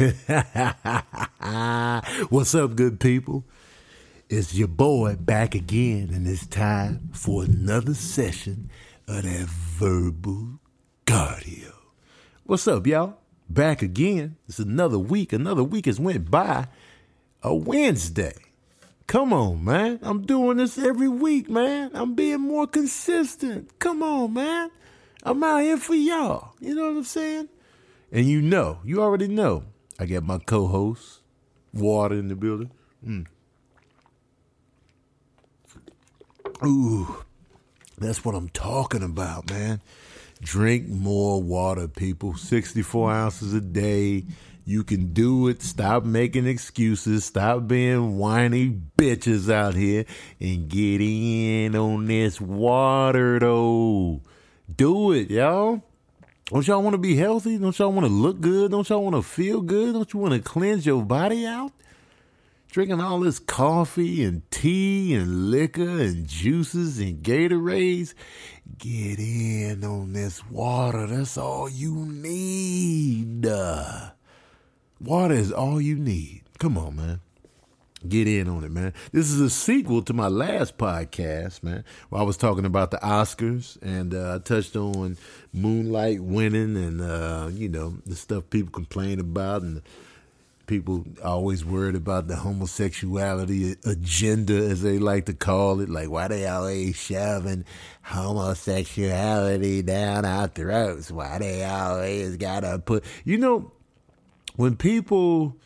What's up, good people? It's your boy back again, and it's time for another session of that verbal cardio. What's up, y'all? Back again. It's another week. Another week has went by. A Wednesday. Come on, man. I'm doing this every week, man. I'm being more consistent. Come on, man. I'm out here for y'all. You know what I'm saying? And you know, you already know, I got my co host, Water in the building. Mm. Ooh, that's what I'm talking about, man. Drink more water, people. 64 ounces a day. You can do it. Stop making excuses. Stop being whiny bitches out here and get in on this water, though. Do it, y'all. Don't y'all want to be healthy? Don't y'all want to look good? Don't y'all want to feel good? Don't you want to cleanse your body out? Drinking all this coffee and tea and liquor and juices and Gatorades. Get in on this water. That's all you need. Water is all you need. Come on, man. Get in on it, man. This is a sequel to my last podcast, man, where I was talking about the Oscars and uh, I touched on Moonlight winning and, uh, you know, the stuff people complain about and people always worried about the homosexuality agenda, as they like to call it. Like, why they always shoving homosexuality down our throats? Why they always gotta put, you know, when people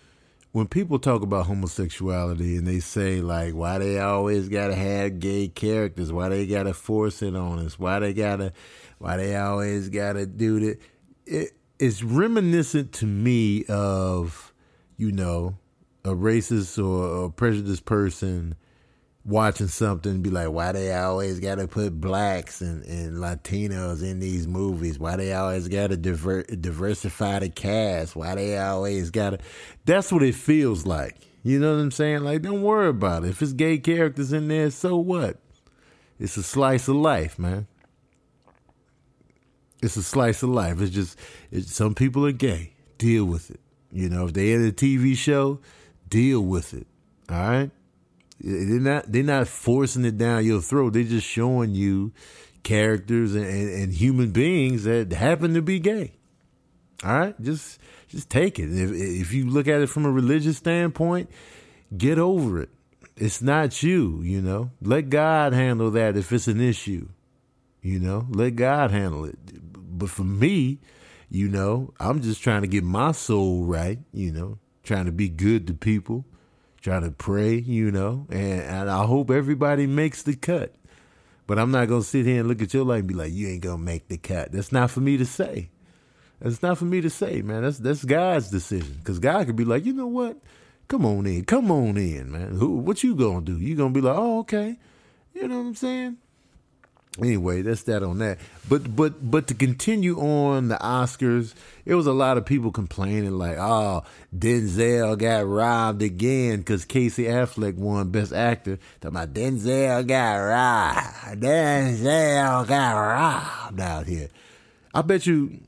when people talk about homosexuality and they say like why they always gotta have gay characters why they gotta force it on us why they gotta why they always gotta do that it, it's reminiscent to me of you know a racist or a prejudiced person watching something and be like, why they always got to put blacks and, and Latinos in these movies? Why they always got to diver- diversify the cast? Why they always got to. That's what it feels like. You know what I'm saying? Like, don't worry about it. If it's gay characters in there, so what? It's a slice of life, man. It's a slice of life. It's just, it's, some people are gay. Deal with it. You know, if they in a TV show, deal with it. All right? They're not they're not forcing it down your throat. They're just showing you characters and, and, human beings that happen to be gay. All right, just just take it. If if you look at it from a religious standpoint, get over it. It's not you, you know. Let God handle that if it's an issue. You know, let God handle it. But for me, you know, I'm just trying to get my soul right, you know, trying to be good to people try to pray, you know, and, and I hope everybody makes the cut. But I'm not gonna sit here and look at your life and be like, you ain't gonna make the cut. That's not for me to say. That's not for me to say, man. That's that's God's decision. Cause God could be like, you know what? Come on in, come on in, man. Who, what you gonna do? You gonna be like, oh, okay. You know what I'm saying? Anyway, that's that on that. But but but to continue on the Oscars, it was a lot of people complaining like, "Oh, Denzel got robbed again" because Casey Affleck won Best Actor. Talking about Denzel got robbed. Denzel got robbed out here. I bet you.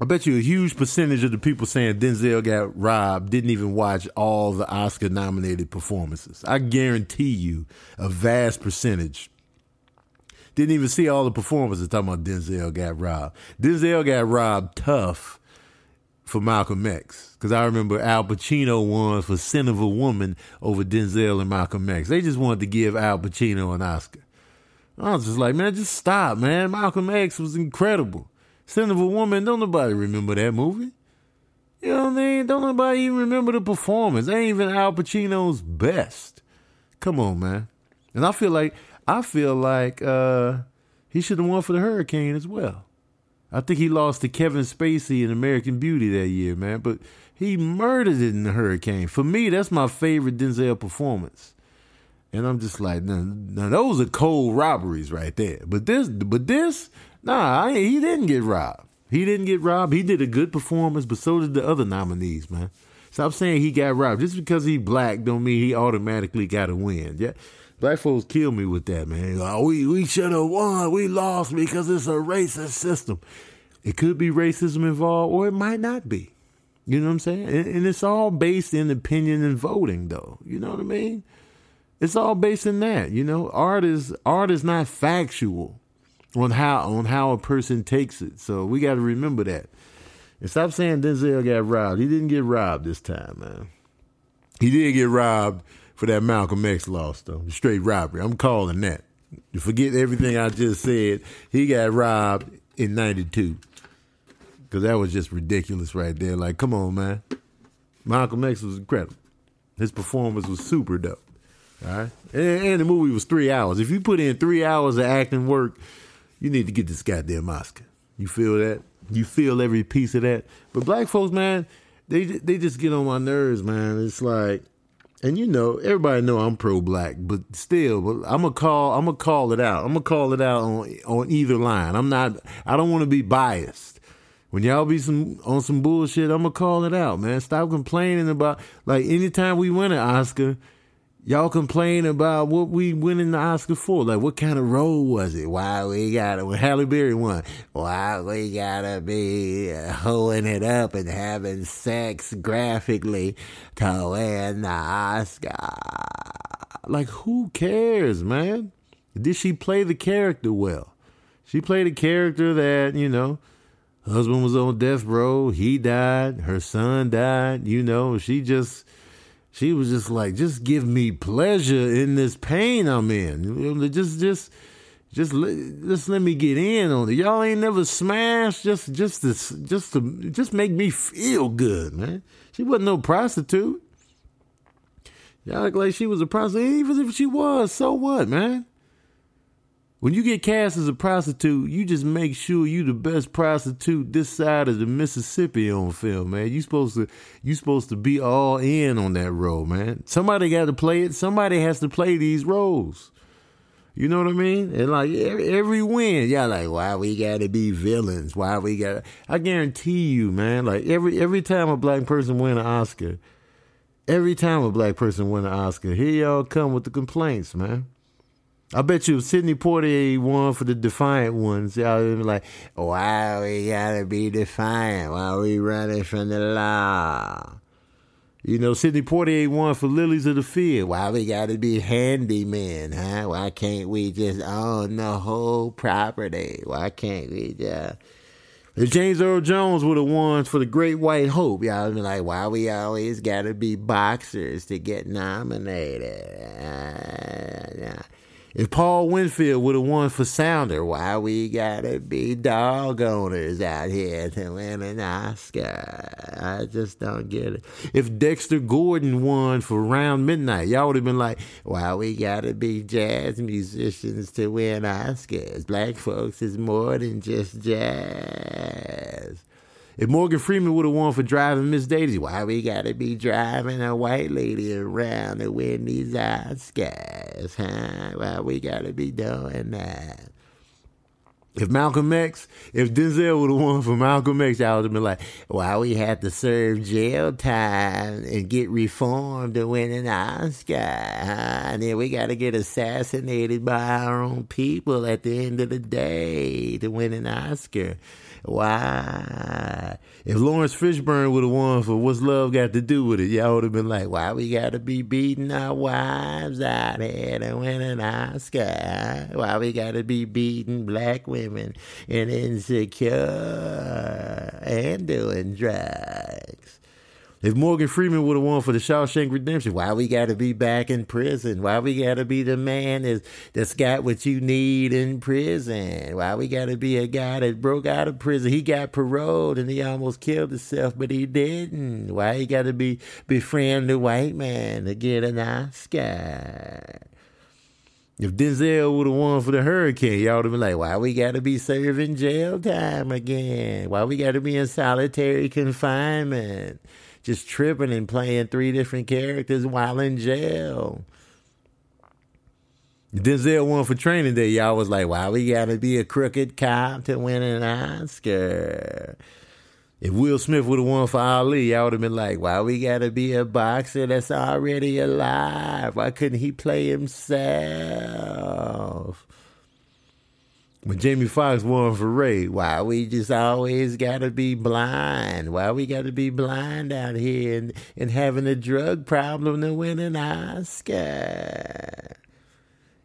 I bet you a huge percentage of the people saying Denzel got robbed didn't even watch all the Oscar nominated performances. I guarantee you a vast percentage didn't even see all the performances talking about Denzel got robbed. Denzel got robbed tough for Malcolm X. Because I remember Al Pacino won for Scent of a Woman over Denzel and Malcolm X. They just wanted to give Al Pacino an Oscar. I was just like, man, just stop, man. Malcolm X was incredible. Scent of a Woman, don't nobody remember that movie. You know what I mean? Don't nobody even remember the performance. ain't even Al Pacino's best. Come on, man. And I feel like I feel like uh, he should have won for the Hurricane as well. I think he lost to Kevin Spacey in American Beauty that year, man. But he murdered it in the Hurricane. For me, that's my favorite Denzel performance. And I'm just like, now, now those are cold robberies right there. But this, but this, nah, I, he didn't get robbed. He didn't get robbed. He did a good performance, but so did the other nominees, man. Stop saying he got robbed. Just because he black don't mean he automatically got to win. Yeah, Black folks kill me with that, man. Like, we we should have won. We lost because it's a racist system. It could be racism involved, or it might not be. You know what I'm saying? And, and it's all based in opinion and voting, though. You know what I mean? It's all based in that. You know, art is art is not factual on how on how a person takes it. So we got to remember that. And stop saying Denzel got robbed. He didn't get robbed this time, man. He did get robbed for that Malcolm X loss, though. Straight robbery. I'm calling that. Forget everything I just said. He got robbed in '92 because that was just ridiculous right there. Like, come on, man. Malcolm X was incredible. His performance was super dope. All right, and, and the movie was three hours. If you put in three hours of acting work, you need to get this goddamn Oscar. You feel that? You feel every piece of that. But black folks, man, they they just get on my nerves, man. It's like, and you know, everybody know I'm pro black, but still, I'm gonna call, I'm gonna call it out. I'm gonna call it out on on either line. I'm not. I don't want to be biased. When y'all be some on some bullshit, I'm gonna call it out, man. Stop complaining about like anytime we win an Oscar, y'all complain about what we winning the Oscar for. Like, what kind of role was it? Why we got it when Halle Berry won? Why we gotta be holding it up and having sex graphically to win the Oscar? Like, who cares, man? Did she play the character well? She played a character that, you know, husband was on death row, he died, her son died, you know, she just she was just like, just give me pleasure in this pain I'm in. Just just just let, just let me get in on it. Y'all ain't never smashed just just this just to just make me feel good, man. She wasn't no prostitute. Y'all act like she was a prostitute. Even if she was, so what, man? When you get cast as a prostitute, you just make sure you the best prostitute this side of the Mississippi on film, man. You supposed to you supposed to be all in on that role, man. Somebody got to play it. Somebody has to play these roles. You know what I mean? And like every, every win, y'all like, why we gotta be villains? Why we gotta? I guarantee you, man. Like every every time a black person win an Oscar, every time a black person win an Oscar, here y'all come with the complaints, man. I bet you Sidney Poitier won for the Defiant ones, y'all be like, why we gotta be defiant? Why we running from the law? You know, Sidney Poitier won for Lilies of the Field. Why we gotta be handymen, huh? Why can't we just own the whole property? Why can't we just... If James Earl Jones would have won for the Great White Hope, y'all would be like, why we always gotta be boxers to get nominated? Uh, if Paul Winfield would have won for Sounder, why we gotta be dog owners out here to win an Oscar? I just don't get it. If Dexter Gordon won for Round Midnight, y'all would have been like, why we gotta be jazz musicians to win Oscars? Black folks is more than just jazz. If Morgan Freeman would have won for driving Miss Daisy, why we gotta be driving a white lady around to win these Oscars, huh? Why we gotta be doing that? If Malcolm X, if Denzel would have won for Malcolm X, I would have been like, why we had to serve jail time and get reformed to win an Oscar, huh? And then we got to get assassinated by our own people at the end of the day to win an Oscar. Why? If Laurence Fishburne would have won for What's Love Got to Do with It, y'all would have been like, why we got to be beating our wives out here to win an Oscar? Why we got to be beating black women and insecure and doing drugs? If Morgan Freeman would have won for the Shawshank Redemption, why we got to be back in prison? Why we got to be the man that's, that's got what you need in prison? Why we got to be a guy that broke out of prison? He got paroled and he almost killed himself, but he didn't. Why he got to be befriend the white man to get an Oscar? If Denzel would have won for the Hurricane, y'all would have been like, why we got to be serving jail time again? Why we got to be in solitary confinement? Just tripping and playing three different characters while in jail. Denzel won for Training Day. Y'all was like, why we gotta be a crooked cop to win an Oscar? If Will Smith would have won for Ali, y'all would have been like, why we gotta be a boxer that's already alive? Why couldn't he play himself? When Jamie Foxx won for Ray, why we just always gotta be blind? Why we gotta be blind out here and, and having a drug problem to win an Oscar?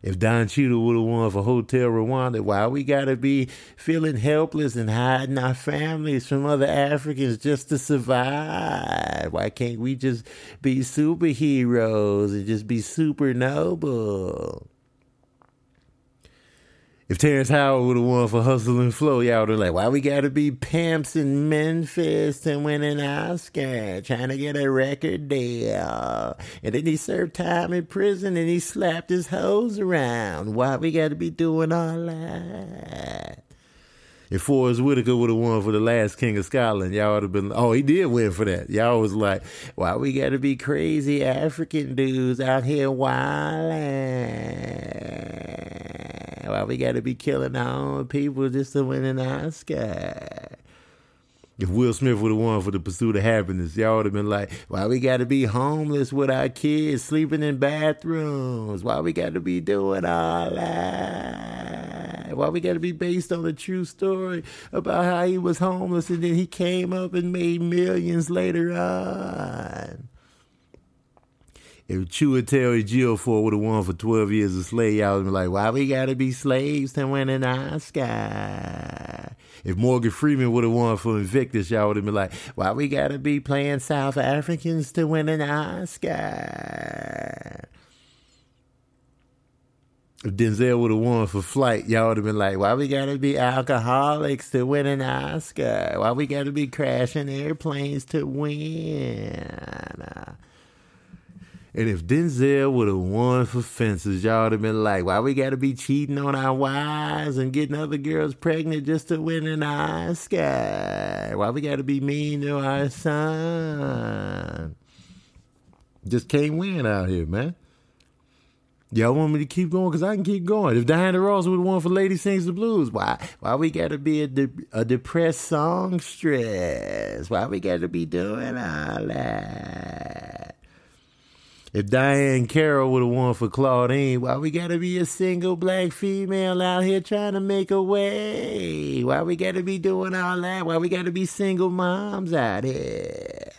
If Don Cheadle would have won for Hotel Rwanda, why we gotta be feeling helpless and hiding our families from other Africans just to survive? Why can't we just be superheroes and just be super noble? If Terrence Howard would have won for Hustle and Flow, y'all would have like, why we gotta be pimps in Memphis to win an Oscar, trying to get a record deal. And then he served time in prison and he slapped his hoes around. Why we gotta be doing all that? If Forest Whitaker would have won for the last King of Scotland, y'all would have been, oh, he did win for that. Y'all was like, why we gotta be crazy African dudes out here wildin'? Why we got to be killing our own people just to win an Oscar? If Will Smith would have won for the pursuit of happiness, y'all would have been like, why we got to be homeless with our kids, sleeping in bathrooms? Why we got to be doing all that? Why we got to be based on a true story about how he was homeless and then he came up and made millions later on? If Chiwetel Ejiofor would have won for 12 years of slave, y'all would be like, why we gotta be slaves to win an Oscar? If Morgan Freeman would have won for Invictus, y'all would have been like, why we gotta be playing South Africans to win an Oscar? If Denzel would have won for Flight, y'all would have been like, why we gotta be alcoholics to win an Oscar? Why we gotta be crashing airplanes to win? And if Denzel would have won for fences, y'all would have been like, why we got to be cheating on our wives and getting other girls pregnant just to win an Oscar? Why we got to be mean to our son? Just can't win out here, man. Y'all want me to keep going? Because I can keep going. If Diana Ross would have won for Lady Sings the Blues, why why we got to be a, de- a depressed songstress? Why we got to be doing all that? If Diahann Carroll would have won for Claudine, why we gotta be a single black female out here trying to make a way? Why we gotta be doing all that? Why we gotta be single moms out here?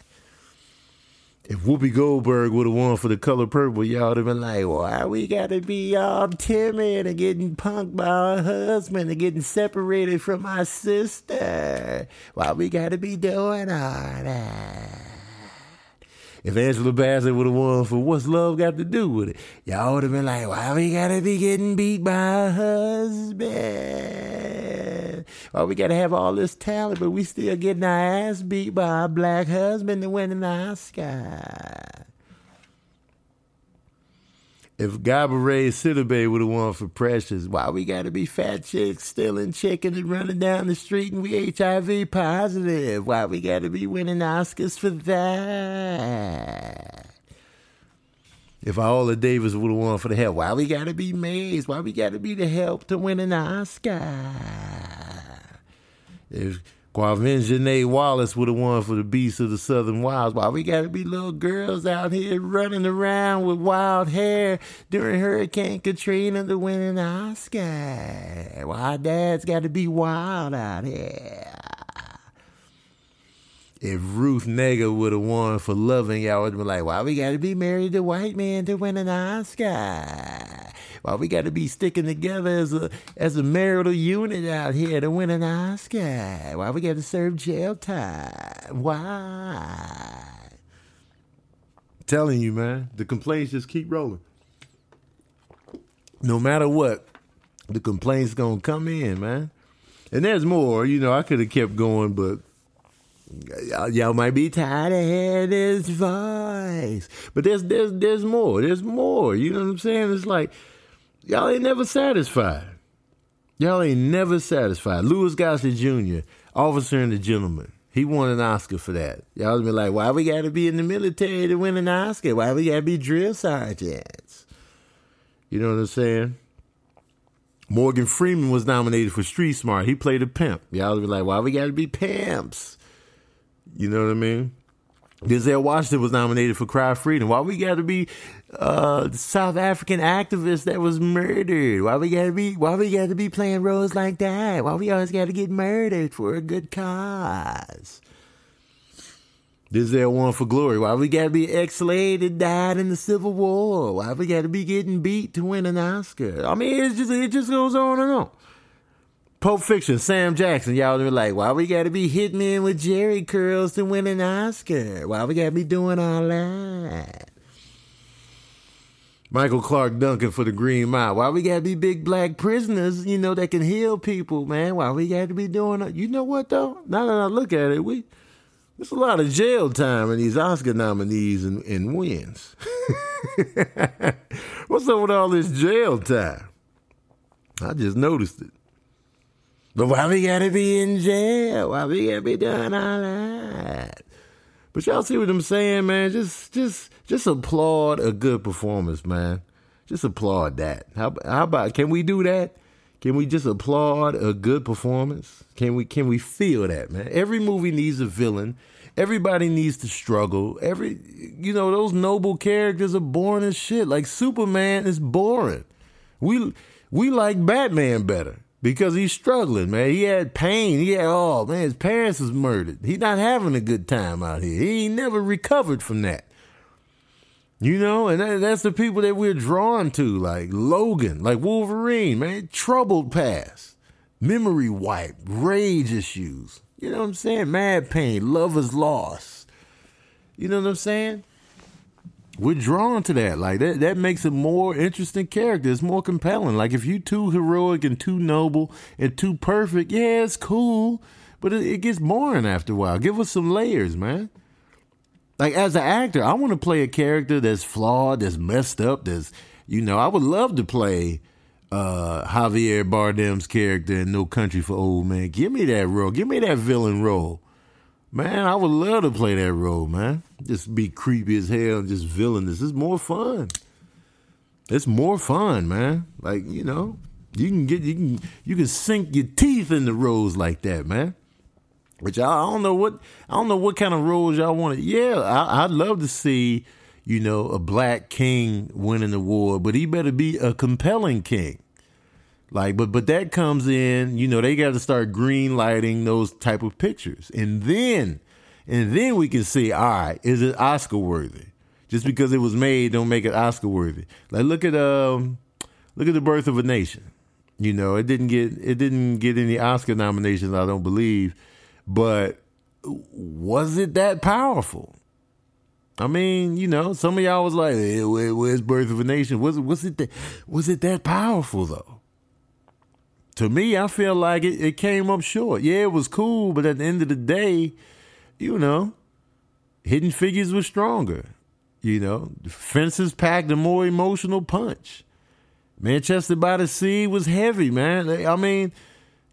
If Whoopi Goldberg would have won for the color purple, y'all would have been like, why we gotta be all timid and getting punked by our husband and getting separated from our sister? Why we gotta be doing all that? If Angela Bassett would have won for What's Love Got to Do with It, y'all would have been like, why we gotta be getting beat by a husband? Why we gotta have all this talent, but we still getting our ass beat by a black husband to win an Oscar? If Gabourey Sidibe would have won for Precious, why we gotta be fat chicks stealing chicken and running down the street and we HIV positive? Why we gotta be winning Oscars for that? If Viola Davis would have won for the help, why we gotta be Maze? Why we gotta be the help to win an Oscar? If Quvenzhané Wallace would have won for the Beast of the Southern Wilds. Why we gotta be little girls out here running around with wild hair during Hurricane Katrina to win an Oscar? Why dads gotta be wild out here? If Ruth Negga would have won for loving, y'all would have been like, why we gotta be married to white man to win an Oscar? Why we got to be sticking together as a as a marital unit out here to win an Oscar? Why we got to serve jail time? Why? telling you, man, the complaints just keep rolling. No matter what, the complaints gonna come in, man. And there's more. You know, I could have kept going, but y'all, y'all might be tired of hearing this voice. But there's there's there's more. There's more. You know what I'm saying? It's like Y'all ain't never satisfied. Y'all ain't never satisfied. Louis Gossett Jr., Officer and the Gentleman. He won an Oscar for that. Y'all be like, why we gotta be in the military to win an Oscar? Why we gotta be drill sergeants? You know what I'm saying? Morgan Freeman was nominated for Street Smart. He played a pimp. Y'all be like, why we gotta be pimps? You know what I mean? Denzel Washington was nominated for Cry Freedom. Why we got to be uh, South African activist that was murdered? Why we got to be? Why we got to be playing roles like that? Why we always got to get murdered for a good cause? Denzel won for glory. Why we got to be ex-slave that died in the Civil War? Why we got to be getting beat to win an Oscar? I mean, it's just it just goes on and on. Pulp Fiction, Sam Jackson, y'all are like, why we gotta be hitting in with Jheri curls to win an Oscar? Why we gotta be doing all that? Michael Clarke Duncan for the Green Mile. Why we gotta be big black prisoners, you know, that can heal people, man? Why we gotta be doing it? You know what though? Now that I look at it, we there's a lot of jail time in these Oscar nominees and, and wins. What's up with all this jail time? I just noticed it. But why we gotta be in jail? Why we gotta be doing all that? But y'all see what I'm saying, man? Just, just, just applaud a good performance, man. Just applaud that. How, how about? Can we do that? Can we just applaud a good performance? Can we? Can we feel that, man? Every movie needs a villain. Everybody needs to struggle. Every, you know, those noble characters are boring as shit. Like Superman is boring. We we like Batman better because he's struggling, man. He had pain. He had, oh, man, his parents was murdered. He's not having a good time out here. He ain't never recovered from that. You know, and that, that's the people that we're drawn to, like Logan, like Wolverine, man. Troubled past, memory wipe, rage issues. You know what I'm saying? Mad pain, lovers lost. You know what I'm saying? We're drawn to that. Like that that makes a more interesting character. It's more compelling. Like if you're too heroic and too noble and too perfect, yeah, it's cool. But it, it gets boring after a while. Give us some layers, man. Like as an actor, I want to play a character that's flawed, that's messed up, that's you know, I would love to play uh Javier Bardem's character in No Country for Old Men. Give me that role. Give me that villain role. Man, I would love to play that role, man. Just be creepy as hell and just villainous. It's more fun. It's more fun, man. Like, you know, you can get you can you can sink your teeth in the roles like that, man. Which I, I don't know what I don't know what kind of roles y'all want to. Yeah, I, I'd love to see, you know, a black king winning the war, but he better be a compelling king. Like, but but that comes in, you know, they got to start green lighting those type of pictures, and then and then we can see, all right, is it Oscar worthy? Just because it was made, don't make it Oscar worthy. Like, look at um, look at the Birth of a Nation. You know, it didn't get it didn't get any Oscar nominations, I don't believe, but was it that powerful? I mean, you know, some of y'all was like, hey, "Where's Birth of a Nation?" Was was it that, was it that powerful though? To me, I feel like it, it came up short. Yeah, it was cool, but at the end of the day, you know, Hidden Figures was stronger. You know, Fences packed a more emotional punch. Manchester by the Sea was heavy, man. I mean,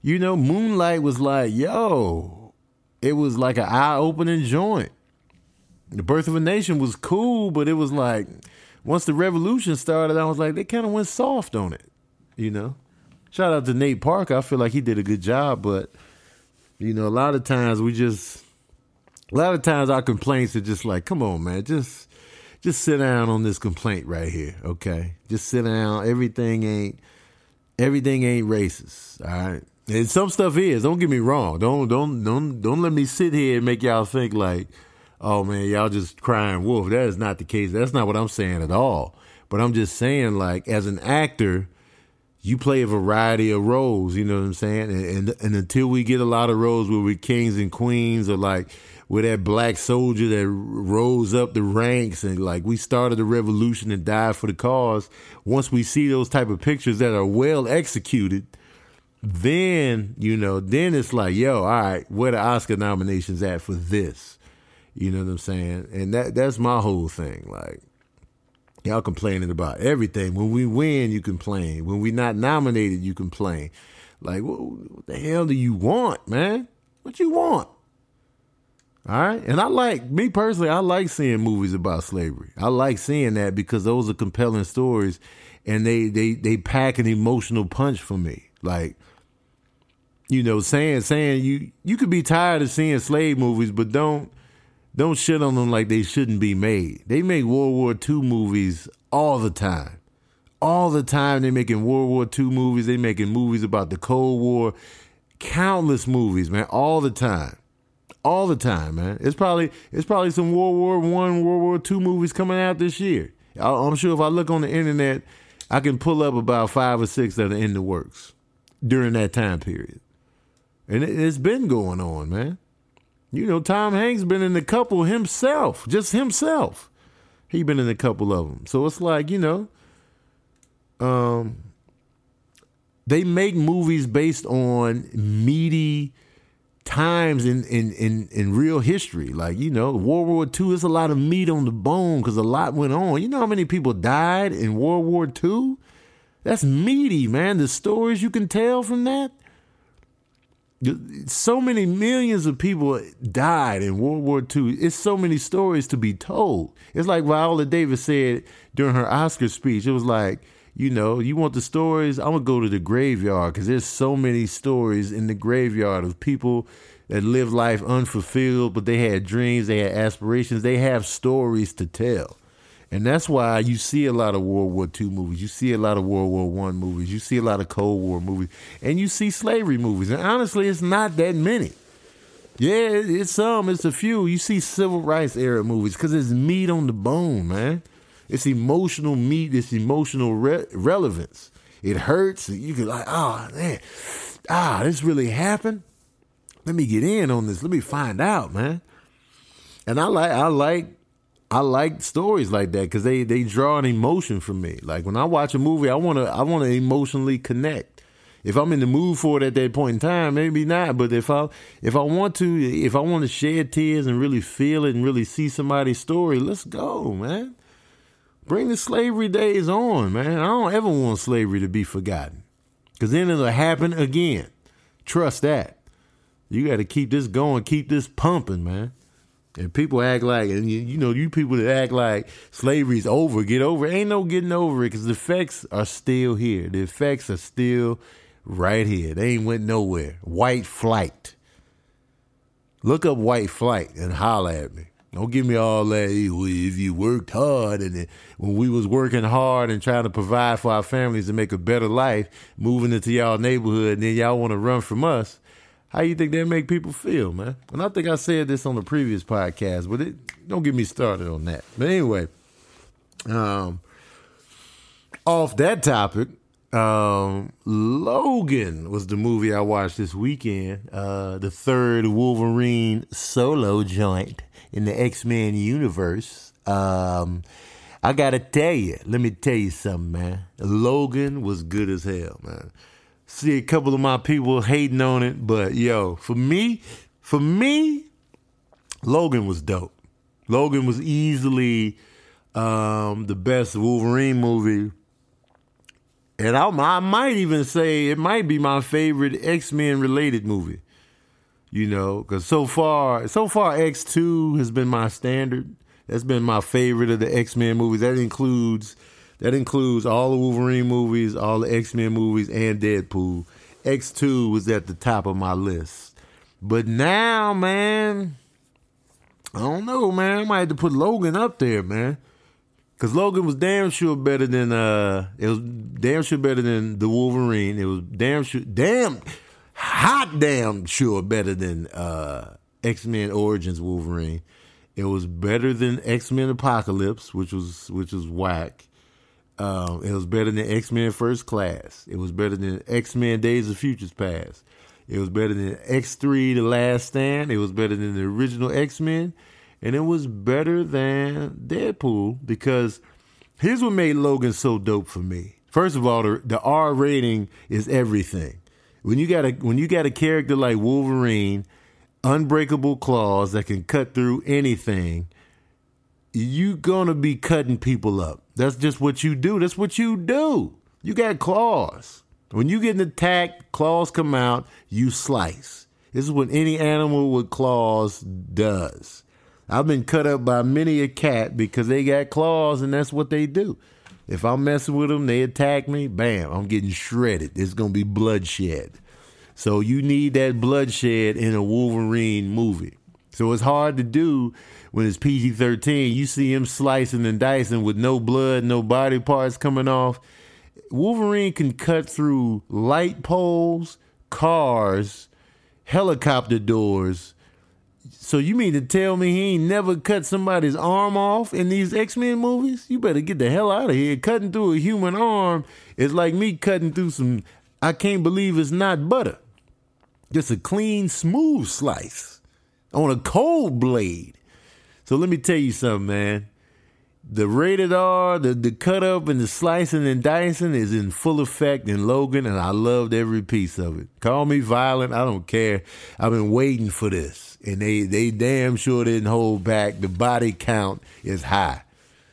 you know, Moonlight was like, yo, it was like an eye opening joint. The Birth of a Nation was cool, but it was like, once the revolution started, I was like, they kind of went soft on it, you know? Shout out to Nate Parker. I feel like he did a good job, but you know, a lot of times we just a lot of times our complaints are just like, come on, man, just just sit down on this complaint right here, okay? Just sit down. Everything ain't everything ain't racist, all right? And some stuff is. Don't get me wrong. Don't don't don't don't let me sit here and make y'all think like, oh man, y'all just crying wolf. That is not the case. That's not what I'm saying at all. But I'm just saying, like, as an actor, you play a variety of roles, you know what I'm saying? And, and, and until we get a lot of roles where we're kings and queens or like with that black soldier that rose up the ranks and like we started a revolution and died for the cause, once we see those type of pictures that are well executed, then, you know, then it's like, yo, all right, where the Oscar nominations at for this? You know what I'm saying? And that that's my whole thing. Like Y'all complaining about everything. When we win, you complain. When we not nominated, you complain. Like, what, what the hell do you want, man? What you want? All right. And I like, me personally, I like seeing movies about slavery. I like seeing that because those are compelling stories and they, they, they pack an emotional punch for me. Like, you know, saying, saying you, you could be tired of seeing slave movies, but don't, don't shit on them like they shouldn't be made. They make World War II movies all the time. All the time they're making World War II movies. they're making movies about the Cold War. Countless movies, man, all the time. All the time, man. It's probably it's probably some World War One, World War II movies coming out this year. I'm sure if I look on the internet, I can pull up about five or six that are in the works during that time period. And it's been going on, man. You know, Tom Hanks been in a couple himself, just himself. He been in a couple of them. So it's like, you know, um, they make movies based on meaty times in, in, in, in real history. Like, you know, World War II is a lot of meat on the bone because a lot went on. You know how many people died in World War II? That's meaty, man. The stories you can tell from that. So many millions of people died in World War II. It's so many stories to be told. It's like Viola Davis said during her Oscar speech. It was like, you know, you want the stories? I'm gonna go to the graveyard because there's so many stories in the graveyard of people that live life unfulfilled, but they had dreams, they had aspirations, they have stories to tell. And that's why you see a lot of World War II movies. You see a lot of World War One movies. You see a lot of Cold War movies, and you see slavery movies. And honestly, it's not that many. Yeah, it's some. It's a few. You see civil rights era movies because it's meat on the bone, man. It's emotional meat. It's emotional re- relevance. It hurts. You can like, oh man, ah, this really happened. Let me get in on this. Let me find out, man. And I like, I like I like stories like that because they they draw an emotion from me. Like when I watch a movie, I wanna I wanna emotionally connect. If I'm in the mood for it at that point in time, maybe not. But if I if I want to if I want to shed tears and really feel it and really see somebody's story, let's go, man. Bring the slavery days on, man. I don't ever want slavery to be forgotten. Cause then it'll happen again. Trust that. You got to keep this going, keep this pumping, man. And people act like, and you, you know, you people that act like slavery's over, get over. Ain't no getting over it because the effects are still here. The effects are still right here. They ain't went nowhere. White flight. Look up white flight and holler at me. Don't give me all that. If you worked hard and when we was working hard and trying to provide for our families and make a better life, moving into y'all neighborhood, and then y'all want to run from us how you think that make people feel, man? And I think I said this on the previous podcast, but it don't get me started on that. But anyway, um, off that topic, um, Logan was the movie I watched this weekend. Uh, the third Wolverine solo joint in the X Men universe. Um, I gotta tell you, let me tell you something, man. Logan was good as hell, man see a couple of my people hating on it, but yo, for me, for me, Logan was dope. Logan was easily um, the best Wolverine movie. And I, I might even say it might be my favorite X Men related movie. You know, because so far, so far, X Two has been my standard. That's been my favorite of the X Men movies. That includes that includes all the Wolverine movies, all the X Men movies, and Deadpool. X2 was at the top of my list. But now, man, I don't know, man. I might have to put Logan up there, man. Cause Logan was damn sure better than uh it was damn sure better than the Wolverine. It was damn sure damn hot damn sure better than uh X Men Origins Wolverine. It was better than X Men Apocalypse, which was which was whack. Um, it was better than X Men First Class. It was better than X Men Days of Futures Past. It was better than X three The Last Stand. It was better than the original X Men, and it was better than Deadpool because here's what made Logan so dope for me. First of all, the, the R rating is everything. When you got a when you got a character like Wolverine, unbreakable claws that can cut through anything, you gonna be cutting people up. That's just what you do. That's what you do. You got claws. When you get attacked, claws come out, you slice. This is what any animal with claws does. I've been cut up by many a cat because they got claws and that's what they do. If I'm messing with them, they attack me, bam, I'm getting shredded. It's going to be bloodshed. So you need that bloodshed in a Wolverine movie. So it's hard to do when it's PG 13. You see him slicing and dicing with no blood, no body parts coming off. Wolverine can cut through light poles, cars, helicopter doors. So you mean to tell me he ain't never cut somebody's arm off in these X-Men movies? You better get the hell out of here. Cutting through a human arm is like me cutting through some I can't believe it's not butter. Just a clean, smooth slice on a cold blade. So let me tell you something, man the rated R, the, the cut up and the slicing and dicing is in full effect in Logan, and I loved every piece of it. Call me violent, I don't care. I've been waiting for this, and they, they damn sure didn't hold back. The body count is high.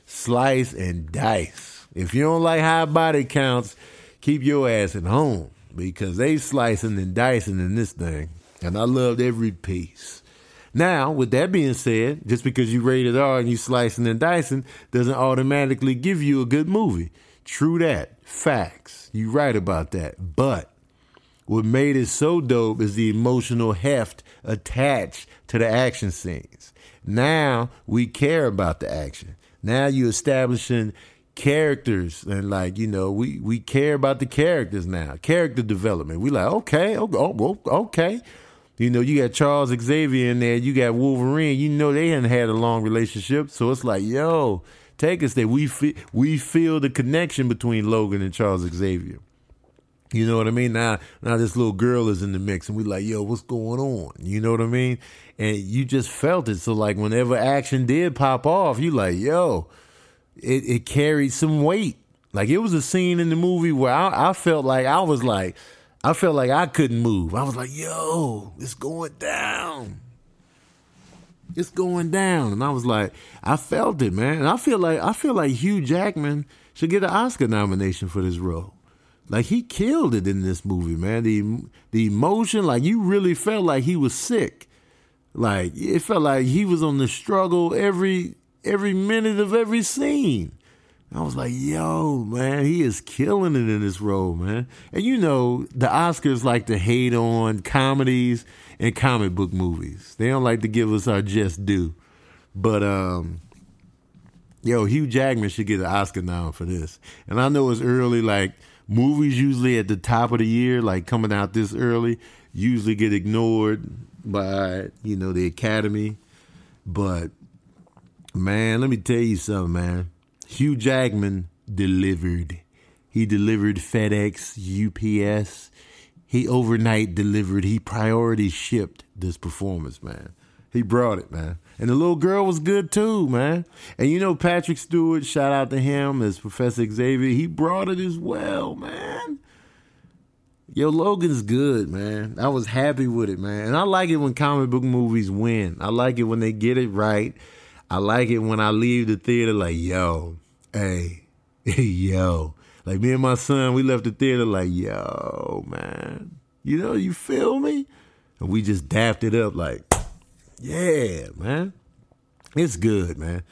Slice and dice. If you don't like high body counts, keep your ass at home because they slicing and dicing in this thing, and I loved every piece. Now, with that being said, just because you rated R and you slicing and dicing doesn't automatically give you a good movie. True that. Facts. You right about that. But what made it so dope is the emotional heft attached to the action scenes. Now we care about the action. Now you're establishing characters and like you know we we care about the characters now character development we like okay oh, oh, oh okay you know, you got Charles Xavier in there, you got Wolverine. You know they hadn't had a long relationship, so it's like, yo, take us there. We feel, we feel the connection between Logan and Charles Xavier. You know what I mean? Now, now this little girl is in the mix, and we're like, yo, what's going on? You know what I mean? And you just felt it. So like, whenever action did pop off, you like, yo, it, it carried some weight. Like it was a scene in the movie where I, I felt like I was like I felt like I couldn't move. I was like, yo, it's going down. It's going down. And I was like, I felt it, man. And I feel like I feel like Hugh Jackman should get an Oscar nomination for this role. Like he killed it in this movie, man. The the emotion, like you really felt like he was sick. Like it felt like he was on the struggle every every minute of every scene. I was like, yo, man, he is killing it in this role, man. And you know, the Oscars like to hate on comedies and comic book movies. They don't like to give us our just due. But um yo, Hugh Jackman should get an Oscar now for this. And I know it's early, like movies usually at the top of the year, like coming out this early, usually get ignored by, you know, the Academy. But man, let me tell you something, man Hugh Jackman delivered. He delivered FedEx, UPS. He overnight delivered. He priority shipped this performance, man. He brought it, man. And the little girl was good too, man. And you know, Patrick Stewart, shout out to him as Professor Xavier. He brought it as well, man. Yo, Logan's good, man. I was happy with it, man. And I like it when comic book movies win. I like it when they get it right. I like it when I leave the theater like, yo, hey, yo. Like me and my son, we left the theater like, yo, man. You know, you feel me? And we just dapped it up like, yeah, man. It's good, man.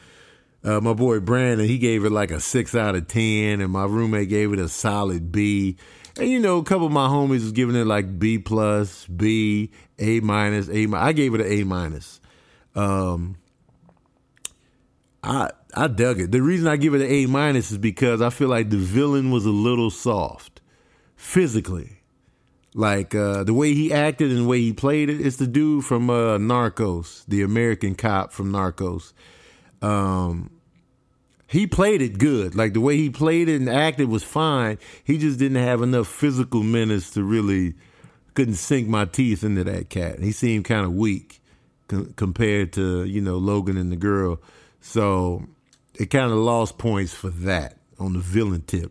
Uh, my boy Brandon, he gave it like a six out of ten, and my roommate gave it a solid B. And you know, a couple of my homies was giving it like B plus, B, A minus, A. I gave it an A minus. Um, I I dug it. The reason I give it an A minus is because I feel like the villain was a little soft, physically. Like uh, the way he acted and the way he played it. It's the dude from uh, Narcos, the American cop from Narcos. Um, he played it good. Like the way he played it and acted was fine. He just didn't have enough physical menace to really couldn't sink my teeth into that cat. He seemed kind of weak com- compared to you know Logan and the girl. So it kind of lost points for that on the villain tip.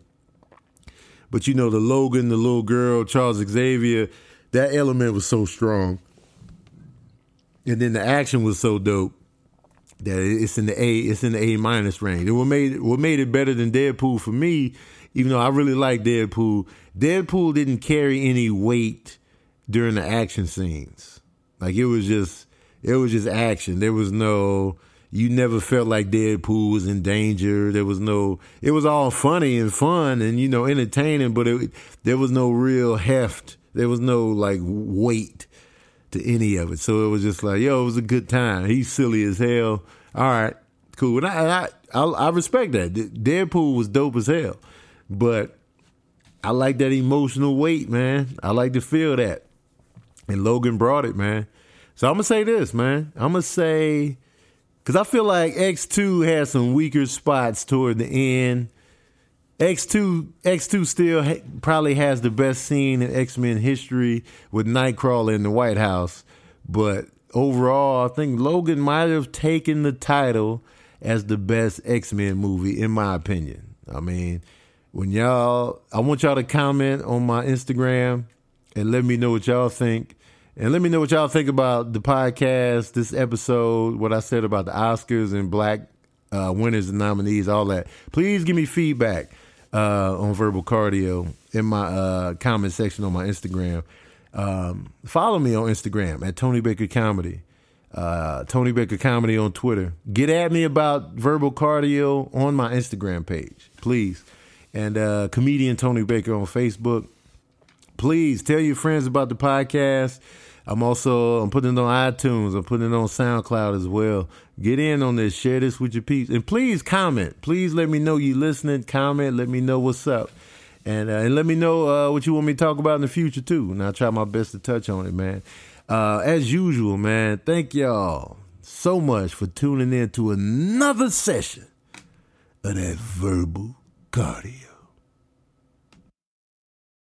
But you know, the Logan, the little girl, Charles Xavier, that element was so strong. And then the action was so dope that it's in the A, it's in the A minus range. And what made what made it better than Deadpool for me, even though I really like Deadpool, Deadpool didn't carry any weight during the action scenes. Like it was just it was just action. There was no you never felt like Deadpool was in danger. There was no, it was all funny and fun and, you know, entertaining, but it, there was no real heft. There was no like weight to any of it. So it was just like, yo, it was a good time. He's silly as hell. All right, cool. And I, I, I, I respect that. Deadpool was dope as hell, but I like that emotional weight, man. I like to feel that. And Logan brought it, man. So I'm gonna say this, man. I'm gonna say because I feel like X2 has some weaker spots toward the end. X2 X2 still ha- probably has the best scene in X-Men history with Nightcrawler in the White House, but overall, I think Logan might have taken the title as the best X-Men movie in my opinion. I mean, when y'all I want y'all to comment on my Instagram and let me know what y'all think. And let me know what y'all think about the podcast, this episode, what I said about the Oscars and black uh, winners and nominees, all that. Please give me feedback uh, on verbal cardio in my uh, comment section on my Instagram. Um, follow me on Instagram at Tony Baker Comedy. Uh, Tony Baker Comedy on Twitter. Get at me about verbal cardio on my Instagram page, please. And uh, comedian Tony Baker on Facebook. Please tell your friends about the podcast. I'm also I'm putting it on iTunes. I'm putting it on SoundCloud as well. Get in on this. Share this with your peeps, and please comment. Please let me know you listening. Comment. Let me know what's up, and uh, and let me know uh, what you want me to talk about in the future too. And I'll try my best to touch on it, man. Uh, as usual, man. Thank y'all so much for tuning in to another session of that verbal cardio.